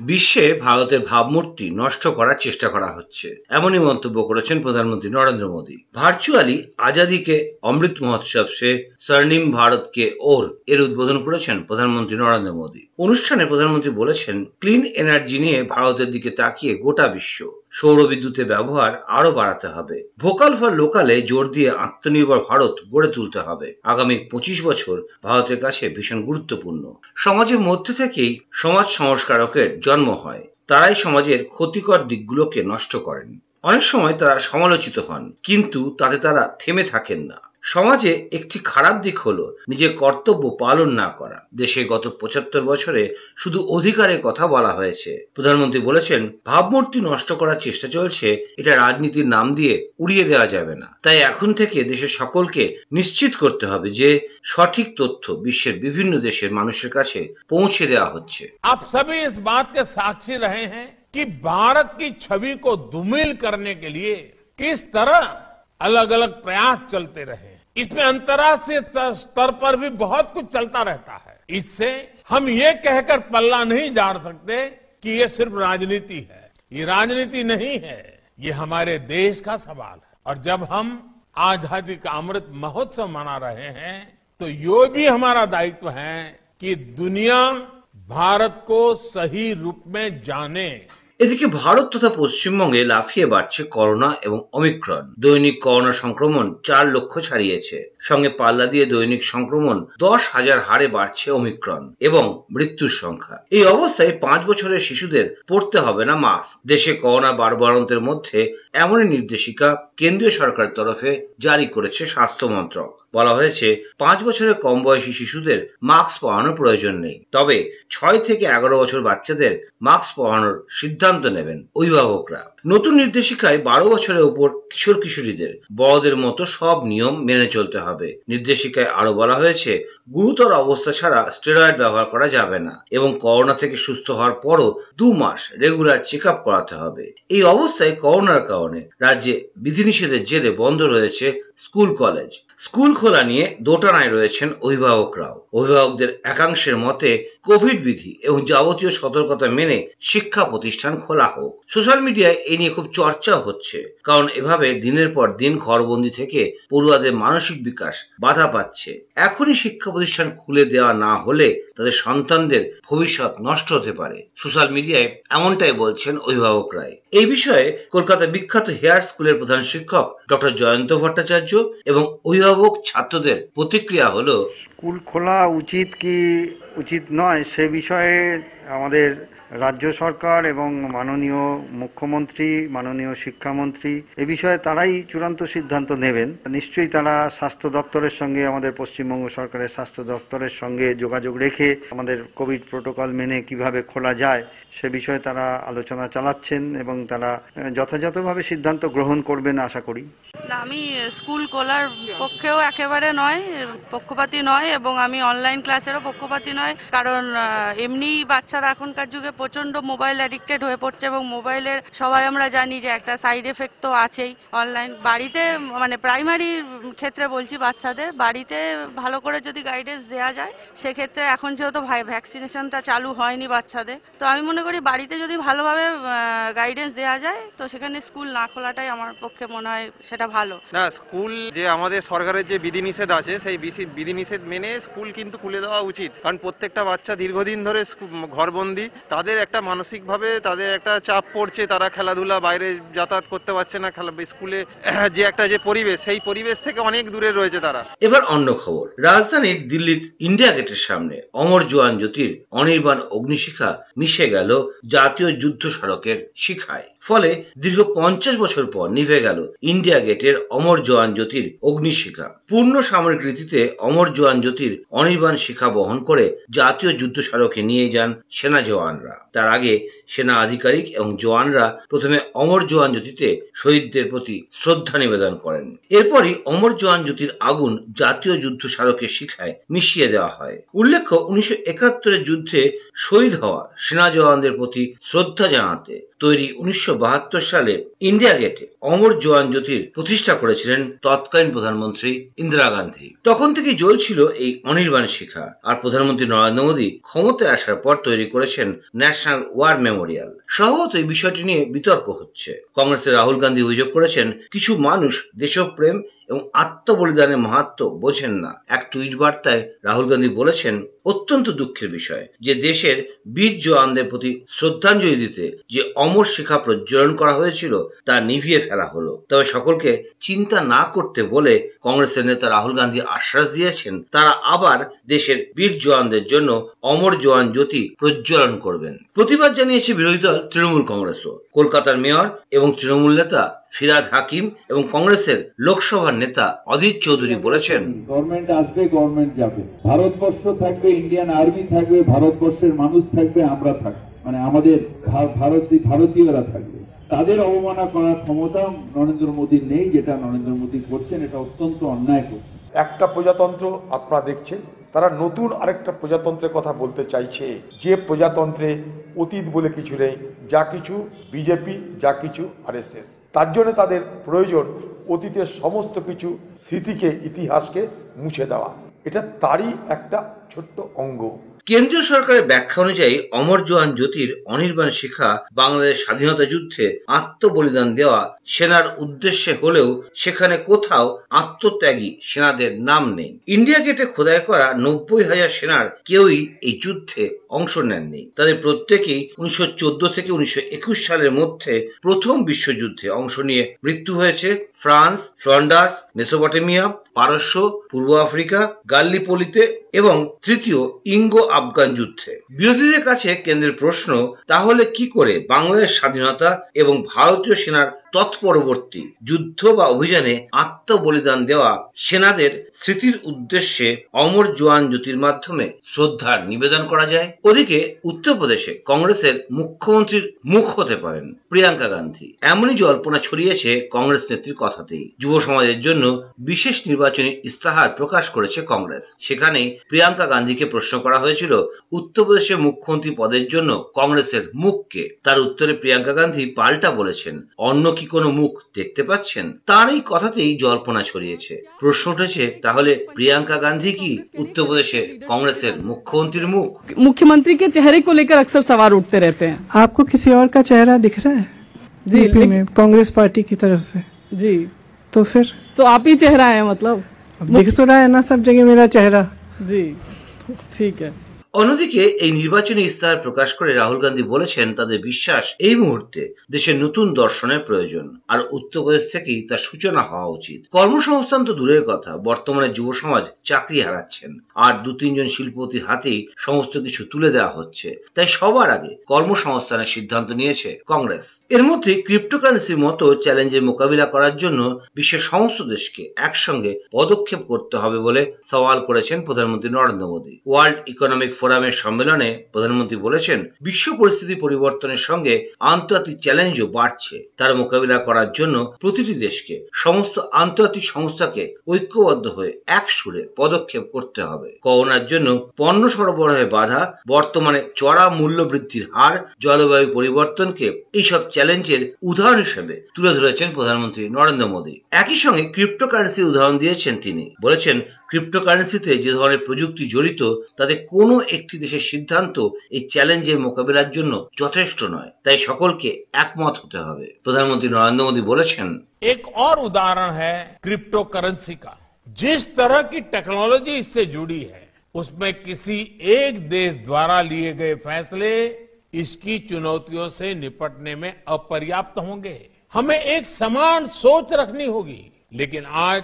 বিশ্বে ভারতের ভাবমূর্তি নষ্ট করার চেষ্টা করা হচ্ছে। এমনই মন্তব্য করেছেন প্রধানমন্ত্রী নরেন্দ্র মোদী। ভার্চুয়ালি আজাদিকে অমৃত মহোৎসব সে স্বর্ণিম ভারতকে ওর এর উদ্বোধন করেছেন প্রধানমন্ত্রী নরেন্দ্র মোদী। অনুষ্ঠানে প্রধানমন্ত্রী বলেছেন, ক্লিন এনার্জি নিয়ে ভারতের দিকে তাকিয়ে গোটা বিশ্ব সৌর বিদ্যুতের ব্যবহার আরও বাড়াতে হবে। ভোকাল ফর লোকালে জোর দিয়ে আত্মনির্ভর ভারত গড়ে তুলতে হবে। আগামী পঁচিশ বছর ভারতের কাছে ভীষণ গুরুত্বপূর্ণ। সমাজের মধ্যে থেকেই সমাজ সংস্কারকের জন্ম হয়, তারাই সমাজের ক্ষতিকর দিকগুলোকে নষ্ট করেন। অনেক সময় তারা সমালোচিত হন, কিন্তু তাতে তারা থেমে থাকেন না। সমাজে একটি খারাপ দিক হলো নিজের কর্তব্য পালন না করা দেশে গত পঁচাত্তর বছরে শুধু অধিকারের কথা বলা হয়েছে প্রধানমন্ত্রী বলেছেন ভাবমূর্তি নষ্ট করার চেষ্টা চলছে এটা রাজনীতির নাম দিয়ে উড়িয়ে দেওয়া যাবে না তাই এখন থেকে দেশের সকলকে নিশ্চিত করতে হবে যে সঠিক তথ্য বিশ্বের বিভিন্ন দেশের মানুষের কাছে পৌঁছে দেওয়া হচ্ছে आप सभी इस बात के साक्षी रहे हैं कि भारत की छवि को दुमिल करने के लिए किस तरह अलग अलग प्रयास चलते रहे इसमें अंतर्राष्ट्रीय स्तर पर भी बहुत कुछ चलता रहता है। इससे हम ये कहकर पल्ला नहीं झाड़ सकते कि ये सिर्फ़ राजनीति है। ये राजनीति नहीं है, ये हमारे देश का सवाल है। और जब हम आज़ादी का अमृत महोत्सव मना रहे हैं तो ये भी हमारा दायित्व है कि दुनिया भारत को सही रूप में जाने এদিকে ভারত তথা পশ্চিমবঙ্গে লাফিয়ে বাড়ছে করোনা এবং অমিক্রন দৈনিক করোনা সংক্রমণ চার লক্ষ ছাড়িয়েছে। সঙ্গে পাল্লা দিয়ে দৈনিক সংক্রমণ দশ হাজার হারে বাড়ছে অমিক্রণ এবং মৃত্যুর সংখ্যা। এই অবস্থায় পাঁচ বছরের শিশুদের পড়তে হবে না মাস্ক। দেশে করোনা বারবারন্তের মধ্যে এমনই নির্দেশিকা কেন্দ্রীয় সরকারের তরফে জারি করেছে স্বাস্থ্য মন্ত্রক। বলা হয়েছে, পাঁচ বছরের কম বয়সী শিশুদের মাস্ক পরানোর প্রয়োজন নেই। তবে ছয় থেকে এগারো বছর বাচ্চাদের মাস্ক পরানোর সিদ্ধান্ত নেবেন অভিভাবকরা। নতুন নির্দেশিকায় বারো বছরের উপর কিশোর কিশোরীদের, বড়দের মতো সব নিয়ম মেনে চলতে হবে। নির্দেশিকায় আরও বলা হয়েছে, গুরুতর অবস্থা ছাড়া স্টেরয়েড ব্যবহার করা যাবে না এবং করোনা থেকে সুস্থ হওয়ার পরও দু মাস রেগুলার চেক করাতে হবে। এই অবস্থায় করোনার কারণে রাজ্যে বিধিনিষেধের জেরে বন্ধ রয়েছে স্কুল কলেজ। স্কুল খোলা নিয়ে দোটানায় রয়েছেন অভিভাবকরাও। অভিভাবকদের একাংশের মতে, কোভিড বিধি এবং যাবতীয় সতর্কতা মেনে শিক্ষা প্রতিষ্ঠান খোলা হোক। সোশ্যাল মিডিয়ায় এই নিয়ে খুব চর্চা হচ্ছে, কারণ এভাবে দিনের পর দিন ঘরবন্দি থেকে পড়ুয়াদের মানসিক বিকাশ বাধা পাচ্ছে। এখনই শিক্ষা প্রতিষ্ঠান খুলে দেওয়া না হলে তাদের সন্তানদের ভবিষ্যৎ নষ্ট হতে পারে। সোশ্যাল মিডিয়ায় এমনটাই বলছেন অভিভাবকরাই এই বিষয়ে কলকাতা বিখ্যাত হেয়ার স্কুলের প্রধান শিক্ষক ডক্টর জয়ন্ত ভট্টাচার্য এবং অভিভাবক ছাত্রদের প্রতিক্রিয়া হলো স্কুল খোলা উচিত কি উচিত নয় সে বিষয়ে আমাদের রাজ্য সরকার এবং মাননীয় মুখ্যমন্ত্রী, মাননীয় শিক্ষামন্ত্রী, এ বিষয়ে তারাই চূড়ান্ত সিদ্ধান্ত নেবেন। নিশ্চয়ই তারা স্বাস্থ্য দপ্তরের সঙ্গে, আমাদের পশ্চিমবঙ্গ সরকারের স্বাস্থ্য দপ্তরের সঙ্গে যোগাযোগ রেখে আমাদের কোভিড প্রোটোকল মেনে কীভাবে খোলা যায়, সে বিষয়ে তারা আলোচনা চালাচ্ছেন এবং তারা যথাযথভাবে সিদ্ধান্ত গ্রহণ করবেন আশা করি। না, আমি স্কুল খোলার পক্ষেও একেবারে নয় পক্ষপাতি নয় এবং আমি অনলাইন ক্লাসেরও পক্ষপাতি নয়। কারণ এমনি বাচ্চারা এখনকার যুগে প্রচণ্ড মোবাইল অ্যাডিক্টেড হয়ে পড়ছে এবং মোবাইলের সবাই আমরা জানি যে একটা সাইড এফেক্ট তো আছেই। অনলাইন বাড়িতে মানে প্রাইমারি ক্ষেত্রে বলছি বাচ্চাদের, বাড়িতে ভালো করে যদি গাইডেন্স দেওয়া যায়, সেক্ষেত্রে এখন যেহেতু ভাই ভ্যাকসিনেশনটা চালু হয়নি বাচ্চাদের, তো আমি মনে করি বাড়িতে যদি ভালোভাবে গাইডেন্স দেওয়া যায়, তো সেখানে স্কুল না খোলাটাই আমার পক্ষে মনে হয় সেটা ভালো। না স্কুল যে আমাদের সরকারের যে বিধিনিষেধ আছে সেই বিধি- বিধিনিষেধ মেনে স্কুল কিন্তু খুলে দেওয়া উচিত। কারণ প্রত্যেকটা বাচ্চা দীর্ঘদিন ধরে ঘরবন্দি। তাদের একটা মানসিকভাবে তাদের একটা চাপ পড়ছে তারা খেলাধুলা বাইরে যাতায়াত করতে পারছে না খেলা স্কুলে যে একটা যে পরিবেশ সেই পরিবেশ থেকে অনেক দূরে রয়েছে তারা। এবার অন্য খবর। রাজধানীর দিল্লির ইন্ডিয়া গেটের সামনে অমর জোয়ান জ্যোতির অনির্বাণ অগ্নিশিখা মিশে গেল জাতীয় যুদ্ধ সড়কের শিখায়। ফলে দীর্ঘ পঞ্চাশ বছর পর নিভে গেল ইন্ডিয়া গেটের অমর জোয়ান জ্যোতির অগ্নিশিখা। পূর্ণ সামরিক রীতিতে অমর জোয়ান জ্যোতির অনির্বাণ শিখা বহন করে জাতীয় যুদ্ধ স্মারকে নিয়ে যান সেনা জওয়ানরা। তার আগে সেনা আধিকারিক এবং জওয়ানরা প্রথমে অমর জওয়ান জ্যোতিতে শহীদদের প্রতি শ্রদ্ধা নিবেদন করেন। এরপরই অমর জওয়ান জ্যোতির আগুন জাতীয় যুদ্ধ স্মারকের শিখায়, মিশিয়ে দেওয়া হয়। উল্লেখ্য, উনিশশো একাত্তরের যুদ্ধে শহীদ হওয়া সেনা জওয়ানদের প্রতি শ্রদ্ধা জানাতে তৈরি উনিশশো বাহাত্তর সালে ইন্ডিয়া গেটে অমর জওয়ান জ্যোতির প্রতিষ্ঠা করেছিলেন তৎকালীন প্রধানমন্ত্রী ইন্দিরা গান্ধী। তখন থেকে জ্বলছিল এই অনির্বাণ শিখা। আর প্রধানমন্ত্রী নরেন্দ্র মোদী ক্ষমতায় আসার পর তৈরি করেছেন ন্যাশনাল ওয়ার মেমোরিয়াল। স্বভাবত এই বিষয়টি নিয়ে বিতর্ক হচ্ছে। কংগ্রেসের রাহুল গান্ধী অভিযোগ করেছেন কিছু মানুষ দেশপ্রেম এবং আত্মবলিদানের মাহাত্ম বোঝেন না। এক টুইট বার্তায় রাহুল গান্ধী বলেছেন, অত্যন্ত দুঃখের বিষয়, যে দেশের বীর জওয়ানদের প্রতি শ্রদ্ধাঞ্জলি দিতে যে অমর শিখা প্রজ্বলন করা হয়েছিল, তা নিভিয়ে ফেলা হলো। তবে সকলকে চিন্তা না করতে বলে কংগ্রেসের নেতা রাহুল গান্ধী আশ্বাস দিয়েছেন, তারা আবার দেশের বীর জওয়ানদের জন্য অমর জওয়ান জ্যোতি প্রজ্বলন করবেন। প্রতিবাদ জানিয়েছে বিরোধী দল তৃণমূল কংগ্রেসও। কলকাতার মেয়র এবং তৃণমূল নেতা ফিরাদ হাকিম এবং কংগ্রেসের লোকসভার নেতা অধীর চৌধুরী বলেছেন। গভর্নমেন্ট আসবে গভর্নমেন্ট যাবে। ভারতবর্ষ থাকবে ইন্ডিয়ান আর্মি থাকবে ভারতবর্ষের মানুষ থাকবে আমরা থাকব। মানে আমাদের ভা- ভারত ভারতীয়রা থাকবে। তাদের অবমাননা করার ক্ষমতা নরেন্দ্র মোদীর নেই যেটা নরেন্দ্র মোদী করছেন এটা অত্যন্ত অন্যায় করছেন একটা প্রজাতন্ত্র আপনারা দেখছেন তারা নতুন আরেকটা প্রজাতন্ত্রের কথা বলতে চাইছে। যে প্রজাতন্ত্রে অতীত বলে কিছু নেই যা কিছু বিজেপি যা কিছু আরএসএস। তার জন্য তাদের প্রয়োজন অতীতের সমস্ত কিছু স্মৃতিকে, ইতিহাসকে মুছে দেওয়া। এটা তারই একটা ছোট্ট অঙ্গ। কেন্দ্রীয় সরকারের ব্যাখ্যা অনুযায়ী অমর জওয়ান জ্যোতির অনির্বাণ শিখা বাংলাদেশ স্বাধীনতা যুদ্ধে আত্মবলিদান দেওয়া সেনার উদ্দেশ্যে হলেও সেখানে কোথাও আত্মত্যাগী সেনাদের নাম নেই। ইন্ডিয়া গেটে খোদাই করা নব্বই হাজার সেনার কেউই এই যুদ্ধে অংশ নেননি। তাদের প্রত্যেকেই উনিশশো চোদ্দ থেকে উনিশশো একুশ সালের মধ্যে প্রথম বিশ্বযুদ্ধে অংশ নিয়ে মৃত্যু হয়েছে। ফ্রান্স ফ্লন্ডার্স মেসোপটেমিয়া পারস্য, পূর্ব আফ্রিকা, গাল্লিপলিতে এবং তৃতীয় ইঙ্গো আফগান যুদ্ধে। বিরোধীদের কাছে কেন্দ্রের প্রশ্ন, তাহলে কি করে বাংলাদেশ স্বাধীনতা এবং ভারতীয় সেনার তৎপরবর্তী যুদ্ধ বা অভিযানে আত্মবলিদান দেওয়া সেনাদের স্মৃতির উদ্দেশ্যে অমর জোয়ান জ্যোতির মাধ্যমে শ্রদ্ধার নিবেদন করা যায়। ওদিকে উত্তরপ্রদেশে কংগ্রেসের মুখ্যমন্ত্রীর মুখ হতে পারেন প্রিয়াঙ্কা গান্ধী। এমনই জল্পনা ছড়িয়েছে কংগ্রেস নেত্রীর কথাতেই। যুব সমাজের জন্য বিশেষ নির্বাচনী ইস্তাহার প্রকাশ করেছে কংগ্রেস। সেখানে প্রিয়াঙ্কা গান্ধীকে প্রশ্ন করা হয়েছিল উত্তরপ্রদেশে মুখ্যমন্ত্রী পদের জন্য কংগ্রেসের মুখকে। তার উত্তরে প্রিয়াঙ্কা গান্ধী পাল্টা বলেছেন অন্য কি কোনো মুখ দেখতে পাচ্ছেন তার এই কথাতেই জল্পনা ছড়িয়েছে প্রশ্ন উঠেছে তাহলে প্রিয়াঙ্কা গান্ধী কি উত্তরপ্রদেশে কংগ্রেসের মুখ্যমন্ত্রীর মুখ मुख्यमंत्री के चेहरे को लेकर अक्सर सवाल उठते रहते हैं आपको किसी और का चेहरा दिख रहा है जी, यूपी लेकिन- में कांग्रेस पार्टी की तरफ से जी तो फिर तो आप ही चेहरा है मतलब अब दिख तो रहा है ना सब जगह मेरा चेहरा जी ठीक है অন্যদিকে, এই নির্বাচনী ইস্তাহার প্রকাশ করে রাহুল গান্ধী বলেছেন তাদের বিশ্বাস এই মুহূর্তে দেশের নতুন দর্শনের প্রয়োজন, আর উত্তরপ্রদেশ থেকেই তার সূচনা হওয়া উচিত। কর্মসংস্থান তো দূরের কথা, বর্তমানে যুব সমাজ চাকরি হারাচ্ছেন, আর দু তিনজন শিল্পপতির হাতেই সমস্ত কিছু তুলে দেওয়া হচ্ছে। তাই সবার আগে কর্মসংস্থানের সিদ্ধান্ত নিয়েছে কংগ্রেস। এর মধ্যে ক্রিপ্টোকারেন্সির মতো চ্যালেঞ্জের মোকাবিলা করার জন্য বিশ্বের সমস্ত দেশকে একসঙ্গে পদক্ষেপ করতে হবে বলে সওয়াল করেছেন প্রধানমন্ত্রী নরেন্দ্র মোদী। ওয়ার্ল্ড ইকোনমিক ফোরামের সম্মেলনে প্রধানমন্ত্রী বলেছেন, বিশ্ব পরিস্থিতি পরিবর্তনের সঙ্গে আন্তর্জাতিক চ্যালেঞ্জও বাড়ছে। তার মোকাবিলা করার জন্য প্রতিটি দেশকে, সমস্ত আন্তর্জাতিক সংস্থাকে ঐক্যবদ্ধ হয়ে এক সুরে পদক্ষেপ করতে হবে। করোনার জন্য পণ্য সরবরাহে বাধা, বর্তমানে চড়া মূল্য বৃদ্ধির হার, জলবায়ু পরিবর্তনকে এইসব চ্যালেঞ্জের উদাহরণ হিসেবে তুলে ধরেছেন প্রধানমন্ত্রী নরেন্দ্র মোদী। একই সঙ্গে ক্রিপ্টোকারেন্সির উদাহরণ দিয়েছেন তিনি। বলেছেন, ক্রিপ্টোকারেন্সিতে যে ধরনের প্রযুক্তি জড়িত, তাতে কোনো একটি দেশের সিদ্ধান্ত এই চ্যালেঞ্জের মোকাবিলার জন্য যথেষ্ট নয় তাই সকলকে একমত হতে হবে প্রধানমন্ত্রী নরেন্দ্র মোদী বলেছেন एक और उदाहरण है क्रिप्टो करेंसी का जिस तरह की टेक्नोलॉजी इससे जुड़ी है उसमें किसी एक देश द्वारा लिए गए फैसले इसकी चुनौतियों से निपटने में अपर्याप्त होंगे हमें एक समान सोच रखनी होगी लेकिन आज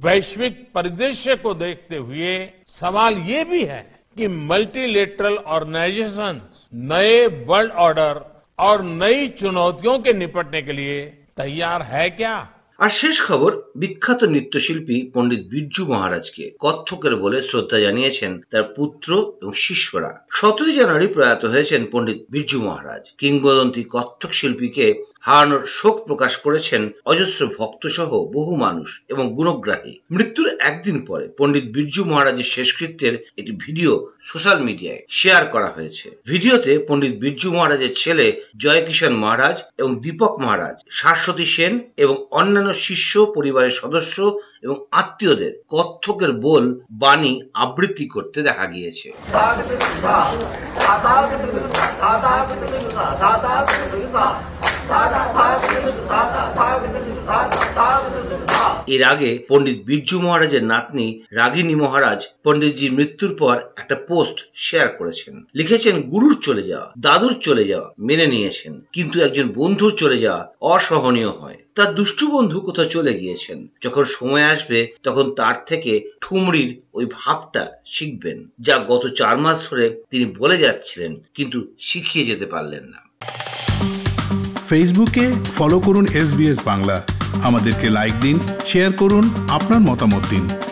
वैश्विक परिदृश्य को देखते हुए सवाल ये भी है कि मल्टीलेटरल ऑर्गेनाइजेशन नए वर्ल्ड ऑर्डर और नई चुनौतियों के निपटने के लिए तैयार है क्या আর শেষ খবর বিখ্যাত নৃত্যশিল্পী পণ্ডিত বিরজু মহারাজকে কত্থকের বলে শ্রদ্ধা জানিয়েছেন তার পুত্র এবং শিষ্যরা সতেরোই জানুয়ারি প্রয়াত হয়েছেন পণ্ডিত বিরজু মহারাজ কিংবদন্তি কত্থক শিল্পীকে হারানোর শোক প্রকাশ করেছেন অজস্র ভক্ত সহ বহু মানুষ এবং গুণগ্রাহী। মৃত্যুর একদিন পরে পণ্ডিত বিরজু মহারাজের শেষকৃত্যের একটি ভিডিও সোশ্যাল মিডিয়ায় শেয়ার করা হয়েছে। ভিডিওতে পণ্ডিত বিরজু মহারাজের ছেলে জয়কিষণ মহারাজ এবং দীপক মহারাজ শাশ্বতী সেন এবং অন্যান্য শিষ্য, পরিবারের সদস্য এবং আত্মীয়দের কত্থকের বোল, বাণী আবৃত্তি করতে দেখা গিয়েছে। এর আগে পণ্ডিত বিরজু মহারাজের নাতনি রাগিনী মহারাজ পণ্ডিতজির মৃত্যুর পর একটা পোস্ট শেয়ার করেছেন। লিখেছেন, গুরুর চলে যাওয়া, দাদুর চলে যাওয়া, মেনে নিয়েছেন। কিন্তু একজন বন্ধুর চলে যাওয়া অসহনীয় হয়। তার দুষ্টু বন্ধু কোথাও চলে গিয়েছেন। যখন সময় আসবে, তখন তার থেকে ঠুমরির ওই ভাবটা শিখবেন, যা গত চার মাস ধরে তিনি বলে যাচ্ছিলেন, কিন্তু শিখিয়ে যেতে পারলেন না। ফেসবুকে ফলো করুন এস বাংলা। আমাদেরকে লাইক দিন শেয়ার করুন আপনার মতামত দিন।